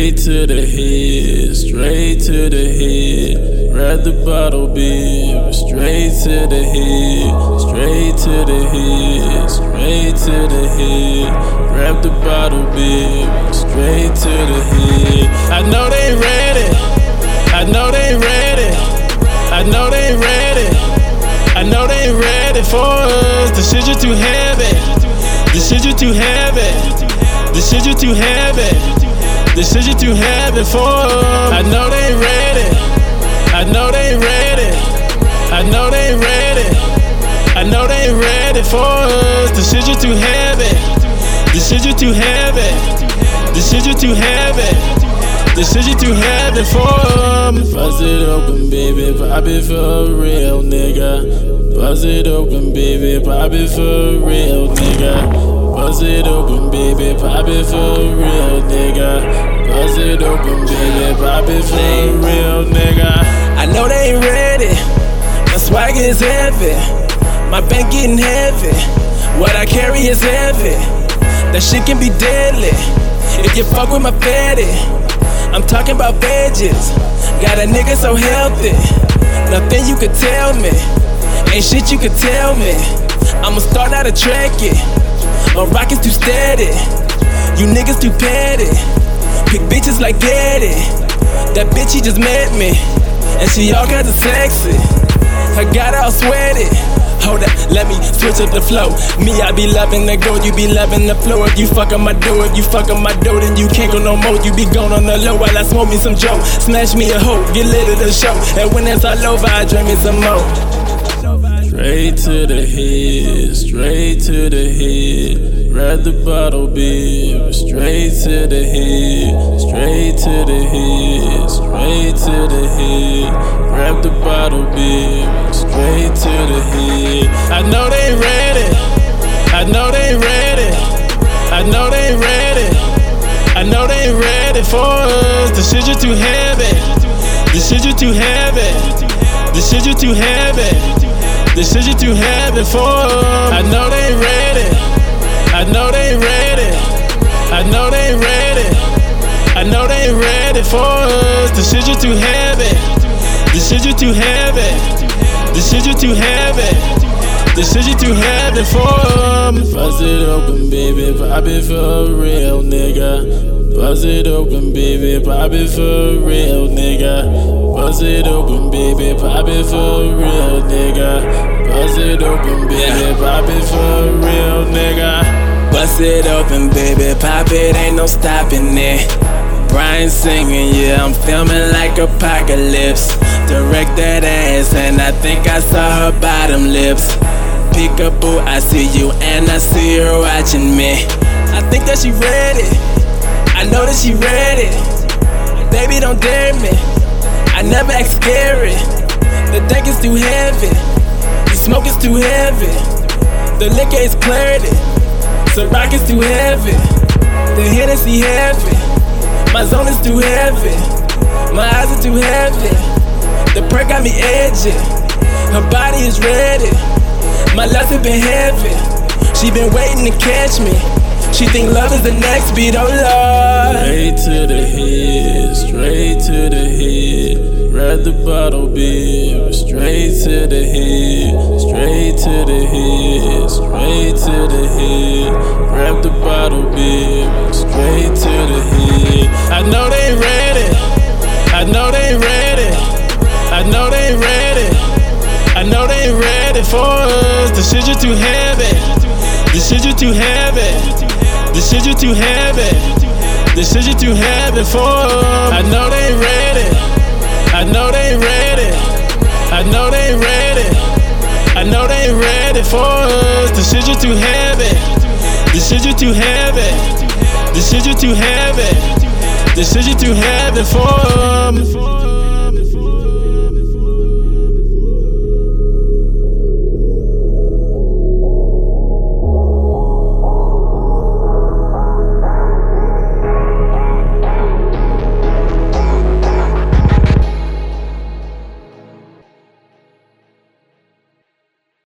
Straight to the head, straight to the head. Grab the bottle bib, straight to the head, straight to the head, straight to the head. Grab the bottle bib, straight to the head. I know they ready, I know they ready, I know they ready, I know they ready for us. The shit you too heavy, the shit you too heavy, the shit you too heavy. This shit you too heavy for. I know they ready. I know they ready. I know they ready. I know they ready for us. The shit you too heavy. This shit you too heavy. This shit you too heavy. This shit you too heavy for me. Buzz it open, baby. Pop it for a real nigga. Buzz it open, baby. Pop it for a real nigga. Buzz it open, baby, pop it for a real nigga. Is heavy. My bank getting heavy. What I carry is heavy. That shit can be deadly. If you fuck with my fatty, I'm talking about veggies. Got a nigga so healthy. Nothing you could tell me. Ain't shit you could tell me. I'ma start out a track it. My rockets too steady. You niggas too petty. Pick bitches like Daddy. That bitch, he just met me. And she all kinds of sexy. I got all sweaty. Hold up, let me switch up the flow. Me, I be loving the go, you be loving the flow. If you fuck on my dough, if you fuck on my dough, then you can't go no more. You be gone on the low while I smoke me some Joe. Smash me a hoe, get lit at the show. And when it's all over, I drink me some more. Straight to the head, straight to the head. Grab the bottle bib, straight to the head, straight to the head, straight to the head. Grab the bottle bib, straight to the head. I know they ready, I know they ready, I know they ready, I know they ready for us. The shit you too heavy, the shit you too heavy, the shit you too heavy. This shit you too heavy for. us. I know they ready. I know they ready. I know they ready. I know they ain't ready for us. This shit you too heavy. This shit you too heavy. This shit you too heavy. This shit you too heavy for me. Buzz it open, baby. Pop it for a real nigga. Buzz it open, baby. Pop it for a real nigga. Buzz it open, baby. Pop it for a real nigga. Buzz it open, baby. Pop it for a real nigga. Bust it open, baby. Pop it, ain't no stopping it. Brian singing, yeah, I'm filming like apocalypse. Direct that ass, and I think I saw her bottom lips. Peekaboo, I see you, and I see her watching me. I think that she ready. I know that she ready. Baby, don't dare me. I never act scary. The deck is too heavy. The smoke is too heavy. The liquor is clarity. The rock is too heavy. The Hennessy heavy. My zone is too heavy. My eyes are too heavy. The perk got me edgy. Her body is ready. My lust has been heavy. She been waiting to catch me. She think love is the next beat, oh lord. Straight to the head, straight to the head. Grab the bottle bib, straight to the head, straight to the head, straight to the head. Grab the bottle bib, straight to. I know they ready, I know they ready, I know they ready, I know they ready for us. The shit you too heavy, the shit you too heavy. This shit you too heavy. This shit you too heavy for. us. I know they ready. I know they ready. I know they ready. I know they ready for us. This shit you too heavy. This shit you too heavy. This shit you too heavy. This to heaven for.